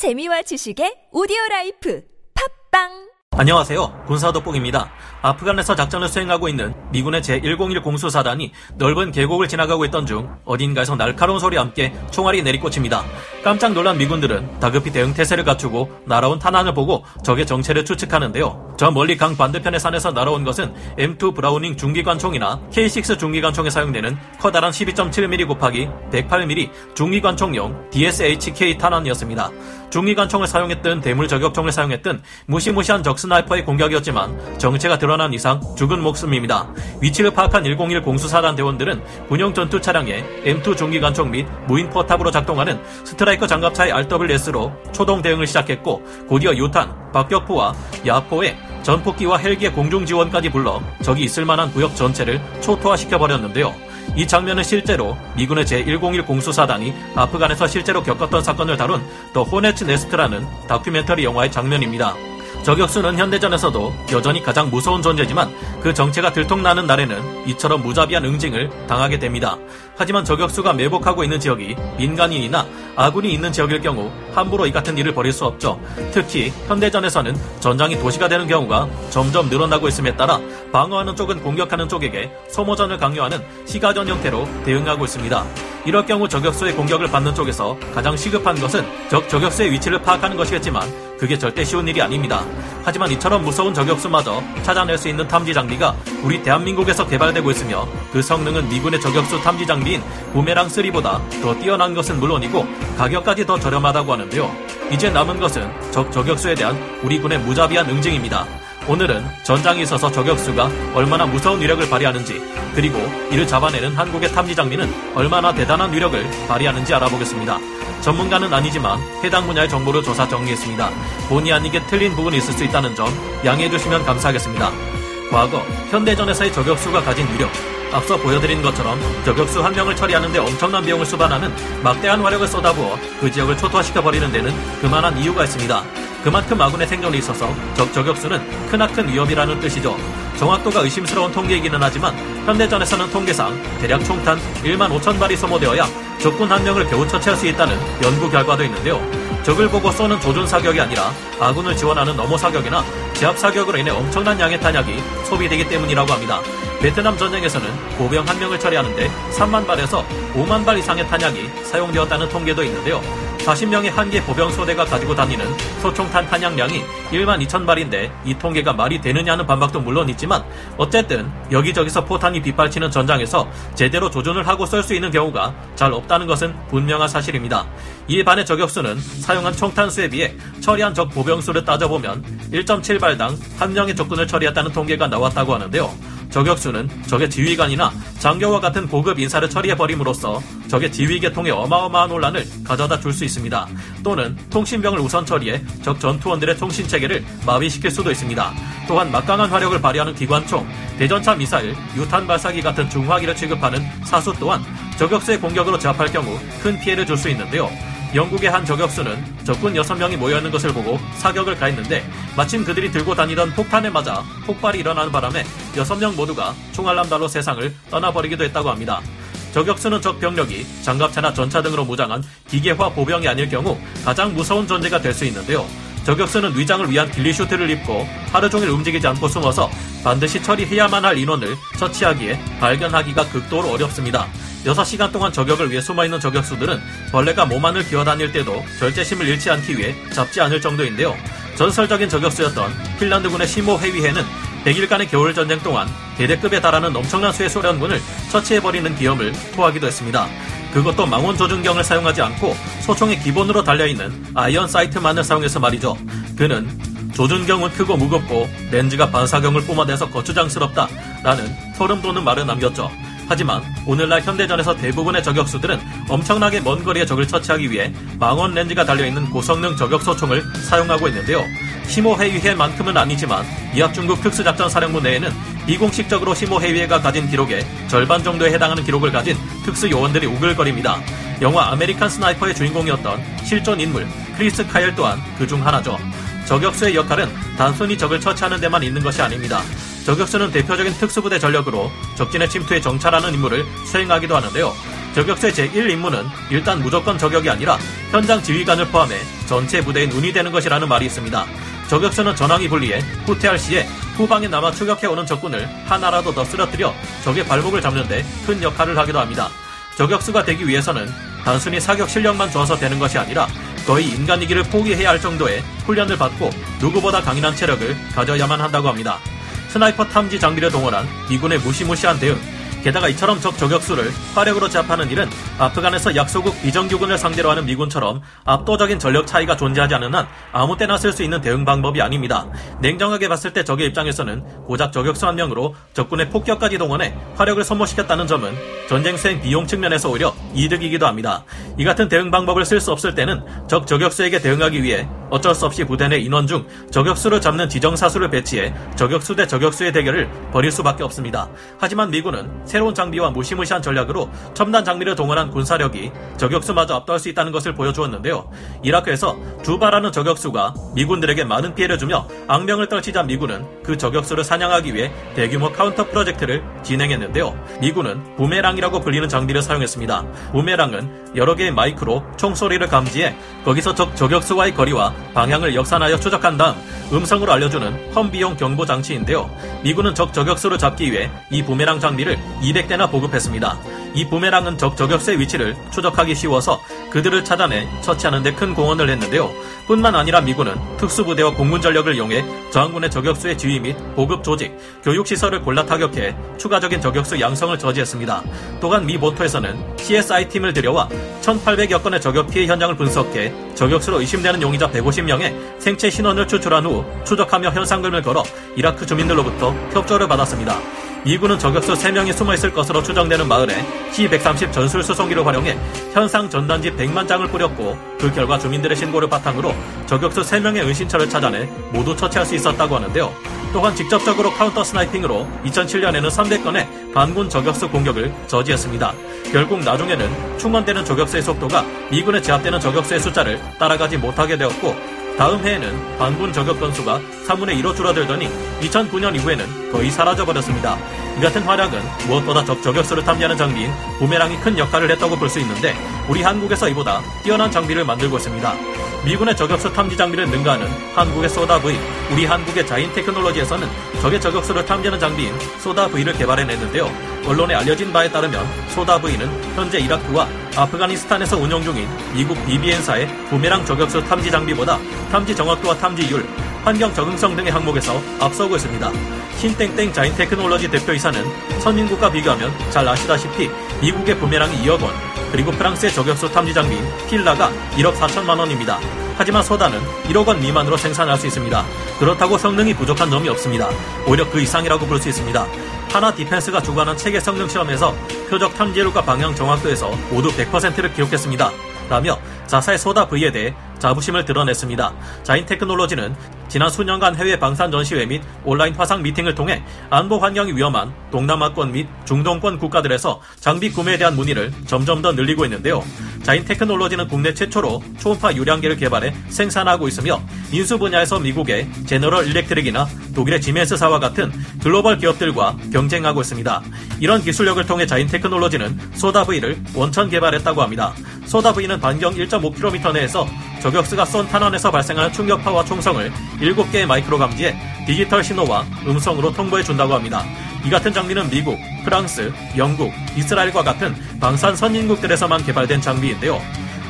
재미와 지식의 오디오 라이프. 팟빵 안녕하세요. 군사도뽕입니다. 아프간에서 작전을 수행하고 있는 미군의 제101 공수사단이 넓은 계곡을 지나가고 있던 중 어딘가에서 날카로운 소리와 함께 총알이 내리꽂힙니다. 깜짝 놀란 미군들은 다급히 대응 태세를 갖추고 날아온 탄환을 보고 적의 정체를 추측하는데요. 저 멀리 강 반대편의 산에서 날아온 것은 M2 브라우닝 중기관총이나 K6 중기관총에 사용되는 커다란 12.7mm 곱하기 108mm 중기관총용 DSHK 탄환이었습니다. 중기관총을 사용했든 대물 저격총을 사용했든 무시무시한 적 스나이퍼의 공격이었지만 정체가 드러난 이상 죽은 목숨입니다. 위치를 파악한 101 공수사단 대원들은 군용 전투 차량에 M2 중기관총 및 무인 포탑으로 작동하는 스트라이커 장갑차의 RWS로 초동 대응을 시작했고 곧이어 유탄, 박격포와 야포에 전폭기와 헬기의 공중 지원까지 불러 적이 있을 만한 구역 전체를 초토화시켜 버렸는데요. 이 장면은 실제로 미군의 제101 공수사단이 아프간에서 실제로 겪었던 사건을 다룬 더 호네츠 네스트라는 다큐멘터리 영화의 장면입니다. 저격수는 현대전에서도 여전히 가장 무서운 존재지만 그 정체가 들통나는 날에는 이처럼 무자비한 응징을 당하게 됩니다. 하지만 저격수가 매복하고 있는 지역이 민간인이나 아군이 있는 지역일 경우 함부로 이 같은 일을 벌일 수 없죠. 특히 현대전에서는 전장이 도시가 되는 경우가 점점 늘어나고 있음에 따라 방어하는 쪽은 공격하는 쪽에게 소모전을 강요하는 시가전 형태로 대응하고 있습니다. 이럴 경우 저격수의 공격을 받는 쪽에서 가장 시급한 것은 적 저격수의 위치를 파악하는 것이겠지만 그게 절대 쉬운 일이 아닙니다. 하지만 이처럼 무서운 저격수마저 찾아낼 수 있는 탐지 장비가 우리 대한민국에서 개발되고 있으며 그 성능은 미군의 저격수 탐지 장비인 부메랑 3보다 더 뛰어난 것은 물론이고 가격까지 더 저렴하다고 하는데요. 이제 남은 것은 적 저격수에 대한 우리 군의 무자비한 응징입니다. 오늘은 전장에 있어서 저격수가 얼마나 무서운 위력을 발휘하는지 그리고 이를 잡아내는 한국의 탐지 장비는 얼마나 대단한 위력을 발휘하는지 알아보겠습니다. 전문가는 아니지만 해당 분야의 정보를 조사 정리했습니다. 본의 아니게 틀린 부분이 있을 수 있다는 점 양해해 주시면 감사하겠습니다. 과거 현대전에서의 저격수가 가진 위력 앞서 보여드린 것처럼 저격수 한 명을 처리하는데 엄청난 비용을 수반하는 막대한 화력을 쏟아부어 그 지역을 초토화시켜 버리는 데는 그만한 이유가 있습니다. 그만큼 아군의 생존에 있어서 적 저격수는 크나큰 위협이라는 뜻이죠. 정확도가 의심스러운 통계이기는 하지만 현대전에서는 통계상 대략 총탄 1만 5천 발이 소모되어야 적군 한 명을 겨우 처치할 수 있다는 연구 결과도 있는데요. 적을 보고 쏘는 조준 사격이 아니라 아군을 지원하는 넘어 사격이나 제압 사격으로 인해 엄청난 양의 탄약이 소비되기 때문이라고 합니다. 베트남 전쟁에서는 보병 한 명을 처리하는데 3만 발에서 5만 발 이상의 탄약이 사용되었다는 통계도 있는데요. 40명의 한개 보병 소대가 가지고 다니는 소총탄 탄약량이 1만 2천 발인데 이 통계가 말이 되느냐는 반박도 물론 있지만 어쨌든 여기저기서 포탄이 빗발치는 전장에서 제대로 조준을 하고 쏠 수 있는 경우가 잘 없다는 것은 분명한 사실입니다. 이에 반해 저격수는 사용한 총탄 수에 비해 처리한 적 보병 수를 따져보면 1.7발당 한 명의 적군을 처리했다는 통계가 나왔다고 하는데요. 저격수는 적의 지휘관이나 장교와 같은 고급 인사를 처리해버림으로써 적의 지휘 계통에 어마어마한 혼란을 가져다 줄 수 있습니다. 또는 통신병을 우선 처리해 적 전투원들의 통신 체계를 마비시킬 수도 있습니다. 또한 막강한 화력을 발휘하는 기관총, 대전차 미사일, 유탄 발사기 같은 중화기를 취급하는 사수 또한 저격수의 공격으로 제압할 경우 큰 피해를 줄 수 있는데요. 영국의 한 저격수는 적군 6명이 모여있는 것을 보고 사격을 가했는데 마침 그들이 들고 다니던 폭탄에 맞아 폭발이 일어나는 바람에 6명 모두가 총알람달로 세상을 떠나버리기도 했다고 합니다. 저격수는 적 병력이 장갑차나 전차 등으로 무장한 기계화 보병이 아닐 경우 가장 무서운 존재가 될 수 있는데요. 저격수는 위장을 위한 길리슈트를 입고 하루 종일 움직이지 않고 숨어서 반드시 처리해야만 할 인원을 처치하기에 발견하기가 극도로 어렵습니다. 6시간 동안 저격을 위해 숨어있는 저격수들은 벌레가 몸 안을 기어다닐 때도 절제심을 잃지 않기 위해 잡지 않을 정도인데요. 전설적인 저격수였던 핀란드군의 시모 해위해는 100일간의 겨울 전쟁 동안 대대급에 달하는 엄청난 수의 소련군을 처치해버리는 기염을 토하기도 했습니다. 그것도 망원 조준경을 사용하지 않고 소총의 기본으로 달려있는 iron sight만을 사용해서 말이죠. 그는 조준경은 크고 무겁고 렌즈가 반사경을 뿜어내서 거추장스럽다 라는 소름 돋는 말을 남겼죠. 하지만 오늘날 현대전에서 대부분의 저격수들은 엄청나게 먼 거리의 적을 처치하기 위해 망원 렌즈가 달려있는 고성능 저격소총을 사용하고 있는데요. 해위해만큼은 아니지만 미합중국 특수작전 사령부 내에는 비공식적으로 해위해가 가진 기록의 절반 정도에 해당하는 기록을 가진 특수 요원들이 우글거립니다. 영화 아메리칸 스나이퍼의 주인공이었던 실존 인물 크리스 카일 또한 그중 하나죠. 저격수의 역할은 단순히 적을 처치하는 데만 있는 것이 아닙니다. 저격수는 대표적인 특수부대 전력으로 적진에 침투해 정찰하는 임무를 수행하기도 하는데요. 저격수의 제1 임무는 일단 무조건 저격이 아니라 현장 지휘관을 포함해 전체 부대의 눈이 되는 것이라는 말이 있습니다. 저격수는 전황이 불리해 후퇴할 시에 후방에 남아 추격해오는 적군을 하나라도 더 쓰러뜨려 적의 발목을 잡는데 큰 역할을 하기도 합니다. 저격수가 되기 위해서는 단순히 사격 실력만 좋아서 되는 것이 아니라 거의 인간이기를 포기해야 할 정도의 훈련을 받고 누구보다 강인한 체력을 가져야만 한다고 합니다. 스나이퍼 탐지 장비를 동원한 미군의 무시무시한 대응, 게다가 이처럼 적 저격수를 화력으로 제압하는 일은 아프간에서 약소국 비정규군을 상대로 하는 미군처럼 압도적인 전력 차이가 존재하지 않는 한 아무 때나 쓸 수 있는 대응 방법이 아닙니다. 냉정하게 봤을 때 적의 입장에서는 고작 저격수 한 명으로 적군의 폭격까지 동원해 화력을 소모시켰다는 점은 전쟁 수행 비용 측면에서 오히려 이득이기도 합니다. 이 같은 대응 방법을 쓸 수 없을 때는 적 저격수에게 대응하기 위해 어쩔 수 없이 부대 내 인원 중 저격수를 잡는 지정사수를 배치해 저격수 대 저격수의 대결을 벌일 수밖에 없습니다. 하지만 미군은 새로운 장비와 무시무시한 전략으로 첨단 장비를 동원한 군사력이 저격수마저 압도할 수 있다는 것을 보여주었는데요. 이라크에서 주바라는 저격수가 미군들에게 많은 피해를 주며 악명을 떨치자 미군은 그 저격수를 사냥하기 위해 대규모 카운터 프로젝트를 진행했는데요. 미군은 부메랑이라고 불리는 장비를 사용했습니다. 부메랑은 여러 개의 마이크로 총소리를 감지해 거기서 적 저격수와의 거리와 방향을 역산하여 추적한 다음 음성으로 알려주는 험비용 경보 장치인데요. 미군은 적 저격수를 잡기 위해 이 부메랑 장비를 200대나 보급했습니다. 이 부메랑은 적 저격수의 위치를 추적하기 쉬워서 그들을 찾아내 처치하는 데 큰 공헌을 했는데요. 뿐만 아니라 미군은 특수부대와 공군 전력을 이용해 저항군의 저격수의 지휘 및 보급 조직, 교육 시설을 골라 타격해 추가적인 저격수 양성을 저지했습니다. 또한 미 모토에서는 CSI 팀을 들여와 1,800여 건의 저격 피해 현장을 분석해 저격수로 의심되는 용의자 150명의 생체 신원을 추출한 후 추적하며 현상금을 걸어 이라크 주민들로부터 협조를 받았습니다. 미군은 저격수 3명이 숨어있을 것으로 추정되는 마을에 C-130 전술 수송기를 활용해 현상 전단지 100만 장을 뿌렸고 그 결과 주민들의 신고를 바탕으로 저격수 3명의 은신처를 찾아내 모두 처치할 수 있었다고 하는데요. 또한 직접적으로 counter sniping으로 2007년에는 300건의 반군 저격수 공격을 저지했습니다. 결국 나중에는 충원되는 저격수의 속도가 미군에 제압되는 저격수의 숫자를 따라가지 못하게 되었고 다음 해에는 반군 저격 건수가 3분의 1로 줄어들더니 2009년 이후에는 거의 사라져버렸습니다. 이 같은 활약은 무엇보다 적 저격수를 탐지하는 장비인 부메랑이 큰 역할을 했다고 볼 수 있는데 우리 한국에서 이보다 뛰어난 장비를 만들고 있습니다. 미군의 저격수 탐지 장비를 능가하는 한국의 소다V, 우리 한국의 자인 테크놀로지에서는 적의 저격수를 탐지하는 장비인 소다V를 개발해냈는데요. 언론에 알려진 바에 따르면 소다V는 현재 이라크와 아프가니스탄에서 운영 중인 미국 BBN사의 부메랑 저격수 탐지 장비보다 탐지 정확도와 탐지율, 환경 적응성 등의 항목에서 앞서고 있습니다. 신땡땡 자인 테크놀로지 대표이사는 선진국과 비교하면 잘 아시다시피 미국의 부메랑이 2억 원, 그리고 프랑스의 저격수 탐지 장비인 필라가 1억 4천만 원입니다. 하지만 소다는 1억 원 미만으로 생산할 수 있습니다. 그렇다고 성능이 부족한 점이 없습니다. 오히려 그 이상이라고 볼 수 있습니다. 하나 디펜스가 주관한 체계 성능 시험에서 표적 탐지율과 방향 정확도에서 모두 100%를 기록했습니다. 라며 자사의 소다 V에 대해 자부심을 드러냈습니다. 자인 테크놀로지는 지난 수년간 해외 방산 전시회 및 온라인 화상 미팅을 통해 안보 환경이 위험한 동남아권 및 중동권 국가들에서 장비 구매에 대한 문의를 점점 더 늘리고 있는데요. 자인 테크놀로지는 국내 최초로 초음파 유량계를 개발해 생산하고 있으며 인수 분야에서 미국의 제너럴 일렉트릭이나 독일의 지멘스사와 같은 글로벌 기업들과 경쟁하고 있습니다. 이런 기술력을 통해 자인 테크놀로지는 소다V를 원천 개발했다고 합니다. 소다V는 반경 1.5km 내에서 저격수가 쏜 탄환에서 발생하는 충격파와 총성을 7개의 마이크로 감지해 디지털 신호와 음성으로 통보해 준다고 합니다. 이 같은 장비는 미국, 프랑스, 영국, 이스라엘과 같은 방산 선진국들에서만 개발된 장비인데요.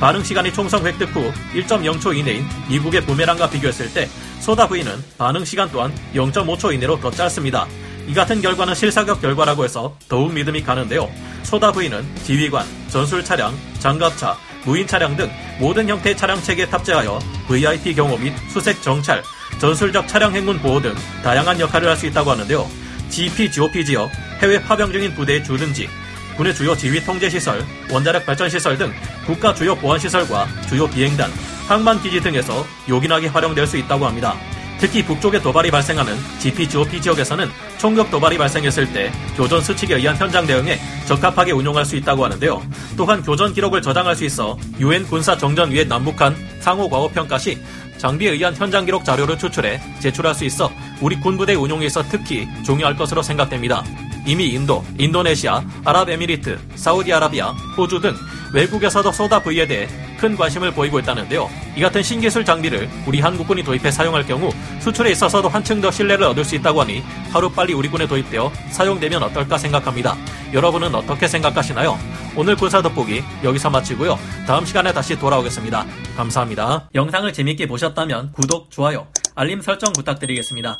반응 시간이 총성 획득 후 1.0초 이내인 미국의 부메랑과 비교했을 때 소다 V는 반응 시간 또한 0.5초 이내로 더 짧습니다. 이 같은 결과는 실사격 결과라고 해서 더욱 믿음이 가는데요. 소다 V는 지휘관, 전술 차량, 장갑차, 무인 차량 등 모든 형태의 차량 체계에 탑재하여 VIP 경호 및 수색 정찰, 전술적 차량 행문 보호 등 다양한 역할을 할 수 있다고 하는데요. GP, GOP 지역, 해외 파병 중인 부대의 주둔지, 군의 주요 지휘 통제 시설, 원자력 발전 시설 등 국가 주요 보안 시설과 주요 비행단, 항만 기지 등에서 요긴하게 활용될 수 있다고 합니다. 특히 북쪽에 도발이 발생하는 GP, GOP 지역에서는 총격 도발이 발생했을 때 교전 수칙에 의한 현장 대응에 적합하게 운용할 수 있다고 하는데요. 또한 교전 기록을 저장할 수 있어 유엔 군사 정전위의 남북한 상호 과호 평가 시 장비에 의한 현장 기록 자료를 추출해 제출할 수 있어 우리 군부대 운용에 서 특히 중요할 것으로 생각됩니다. 이미 인도, 인도네시아, 아랍에미리트, 사우디아라비아, 호주 등 외국에서도 소다 V에 대해 큰 관심을 보이고 있다는데요. 이 같은 신기술 장비를 우리 한국군이 도입해 사용할 경우 수출에 있어서도 한층 더 신뢰를 얻을 수 있다고 하니 하루빨리 우리 군에 도입되어 사용되면 어떨까 생각합니다. 여러분은 어떻게 생각하시나요? 오늘 군사 돋보기 여기서 마치고요. 다음 시간에 다시 돌아오겠습니다. 감사합니다. 영상을 재밌게 보셨다면 구독, 좋아요, 알림 설정 부탁드리겠습니다.